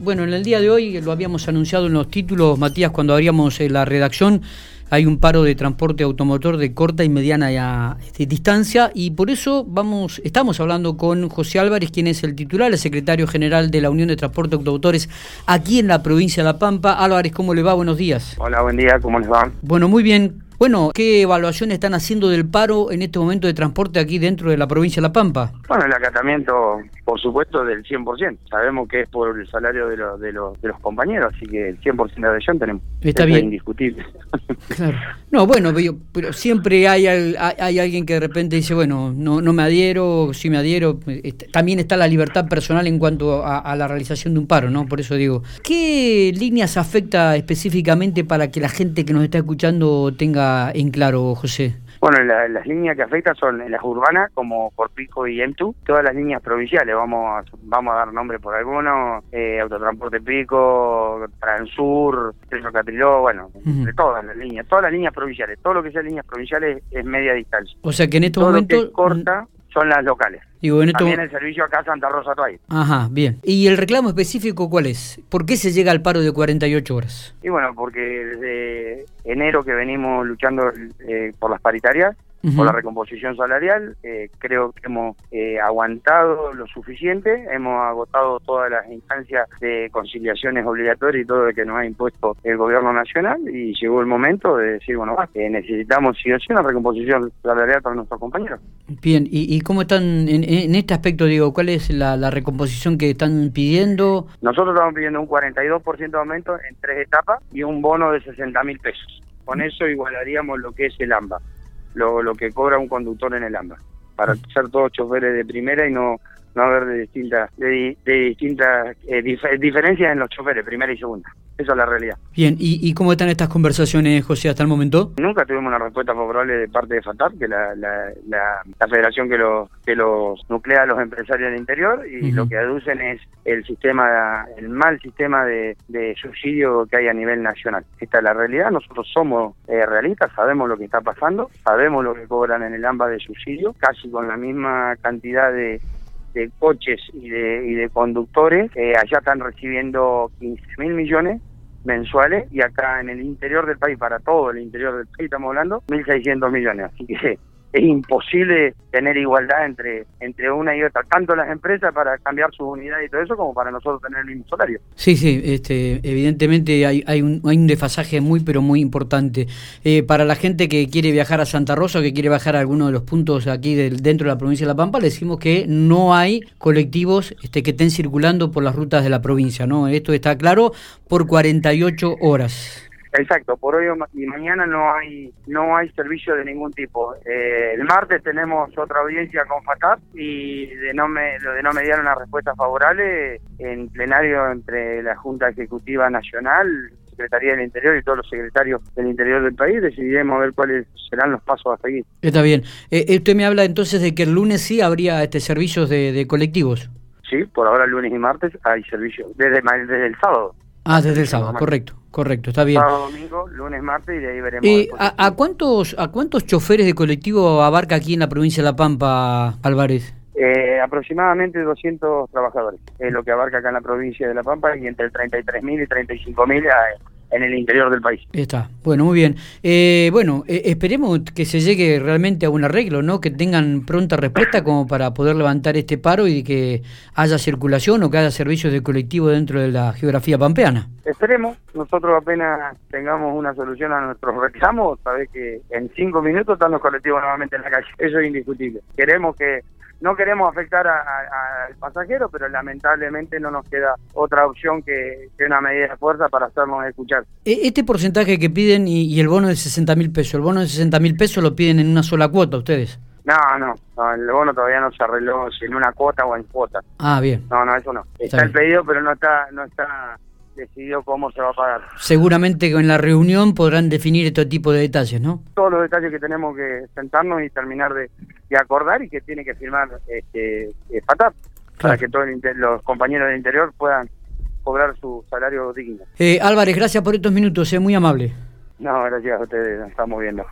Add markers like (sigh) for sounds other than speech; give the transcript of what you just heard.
Bueno, en el día de hoy lo habíamos anunciado en los títulos, Matías, cuando abríamos eh, la redacción, hay un paro de transporte automotor de corta y mediana este, distancia y por eso vamos, estamos hablando con José Álvarez, quien es el titular, el secretario general de la Unión de Transporte Automotores aquí en la provincia de La Pampa. Álvarez, ¿cómo le va? Buenos días. Hola, buen día, ¿cómo les va? Bueno, muy bien. Bueno, ¿qué evaluación están haciendo del paro en este momento de transporte aquí dentro de la provincia de La Pampa? Bueno, el acatamiento, por supuesto, del 100%. Sabemos que es por el salario de, los de, los, de los compañeros, así que el 100% de adhesión tenemos. Está bien. Es indiscutible. (laughs) Claro. No, bueno, pero, pero siempre hay, hay, hay, alguien que de repente dice, bueno, no, no me adhiero, si me adhiero. También está la libertad personal en cuanto a, a la realización de un paro, ¿no? Por eso digo, ¿qué líneas afecta específicamente para que la gente que nos está escuchando tenga en claro, José? Bueno, la, las líneas que afectan son las urbanas, como Corpico y EMTU, todas las líneas provinciales, vamos a, vamos a dar nombre por algunos, eh, Autotransporte Pico, Transur, Treso Catriló, bueno, uh -huh. de todas las líneas, todas las líneas provinciales, todo lo que sea líneas provinciales es media distancia. O sea que en estos todo momentos... Corta son las locales. Digo, en También el servicio acá Santa Rosa Toay. Ajá, bien. ¿Y el reclamo específico cuál es? ¿Por qué se llega al paro de 48 horas? Y bueno, porque desde enero que venimos luchando eh, por las paritarias, uh -huh. por la recomposición salarial, eh, creo que hemos eh, aguantado lo suficiente, hemos agotado todas las instancias de conciliaciones obligatorias y todo lo que nos ha impuesto el gobierno nacional y llegó el momento de decir, bueno, necesitamos sí o sí una recomposición salarial para nuestros compañeros. Bien, ¿y, y cómo están en, en, este aspecto, digo, cuál es la, la, recomposición que están pidiendo? Nosotros estamos pidiendo un 42% de aumento en tres etapas y un bono de 60 mil pesos. Con eso igualaríamos lo que es el AMBA lo, lo que cobra un conductor en el AMBA, para ser todos choferes de primera y no no haber de distintas de, de distintas eh, dif diferencias en los choferes, primera y segunda. Esa es la realidad. Bien, ¿Y, ¿y cómo están estas conversaciones, José, hasta el momento? Nunca tuvimos una respuesta favorable de parte de FATAP, que la, la, la, la federación que los, que los nuclea a los empresarios del interior, y uh -huh. lo que aducen es el sistema, el mal sistema de, de, subsidio que hay a nivel nacional. Esta es la realidad, nosotros somos eh, realistas, sabemos lo que está pasando, sabemos lo que cobran en el AMBA de subsidio, casi con la misma cantidad de de coches y de, y de conductores, eh, allá están recibiendo 15 mil millones mensuales y acá en el interior del país, para todo el interior del país estamos hablando, 1.600 millones. Así que es imposible tener igualdad entre entre una y otra, tanto las empresas para cambiar sus unidades y todo eso, como para nosotros tener el mismo salario. Sí, sí, este, evidentemente hay, hay, un, hay un desfasaje muy, pero muy importante. Eh, para la gente que quiere viajar a Santa Rosa o que quiere bajar a alguno de los puntos aquí del, dentro de la provincia de La Pampa, le decimos que no hay colectivos este, que estén circulando por las rutas de la provincia, ¿no? Esto está claro por 48 horas. Exacto, por hoy y mañana no hay no hay servicio de ningún tipo. Eh, el martes tenemos otra audiencia con FATAP y de no me de no mediar una respuesta favorable en plenario entre la Junta Ejecutiva Nacional, Secretaría del Interior y todos los secretarios del interior del país, decidiremos ver cuáles serán los pasos a seguir. Está bien. Eh, usted me habla entonces de que el lunes sí habría este servicios de, de colectivos. Sí, por ahora lunes y martes hay servicios, desde, desde el sábado. Ah, desde el sábado, correcto, correcto, está bien. Sábado, domingo, lunes, martes y de ahí veremos. Eh, a, a, cuántos, ¿A cuántos choferes de colectivo abarca aquí en la provincia de La Pampa, Álvarez? Eh, aproximadamente 200 trabajadores, es lo que abarca acá en la provincia de La Pampa y entre 33.000 y 35.000 en el interior del país. Está, bueno, muy bien. Eh, bueno, eh, esperemos que se llegue realmente a un arreglo, ¿no? Que tengan pronta respuesta como para poder levantar este paro y que haya circulación o que haya servicios de colectivo dentro de la geografía pampeana. Esperemos, nosotros apenas tengamos una solución a nuestros reclamos, sabés que en cinco minutos están los colectivos nuevamente en la calle, eso es indiscutible. Queremos que no queremos afectar al pasajero, pero lamentablemente no nos queda otra opción que, que, una medida de fuerza para hacernos escuchar. Este porcentaje que piden y, y el bono de 60 mil pesos, ¿el bono de 60 mil pesos lo piden en una sola cuota ustedes? No, no, no, el bono todavía no se arregló si en una cuota o en cuota. Ah, bien. No, no, eso no. Está, está el pedido, pero no está, no está decidió cómo se va a pagar. Seguramente en la reunión podrán definir este tipo de detalles, ¿no? Todos los detalles que tenemos que sentarnos y terminar de, de acordar y que tiene que firmar este eh, FATAP claro. para que todos los compañeros del interior puedan cobrar su salario digno. Eh, Álvarez, gracias por estos minutos, es eh, muy amable. No, gracias a ustedes, nos estamos viendo.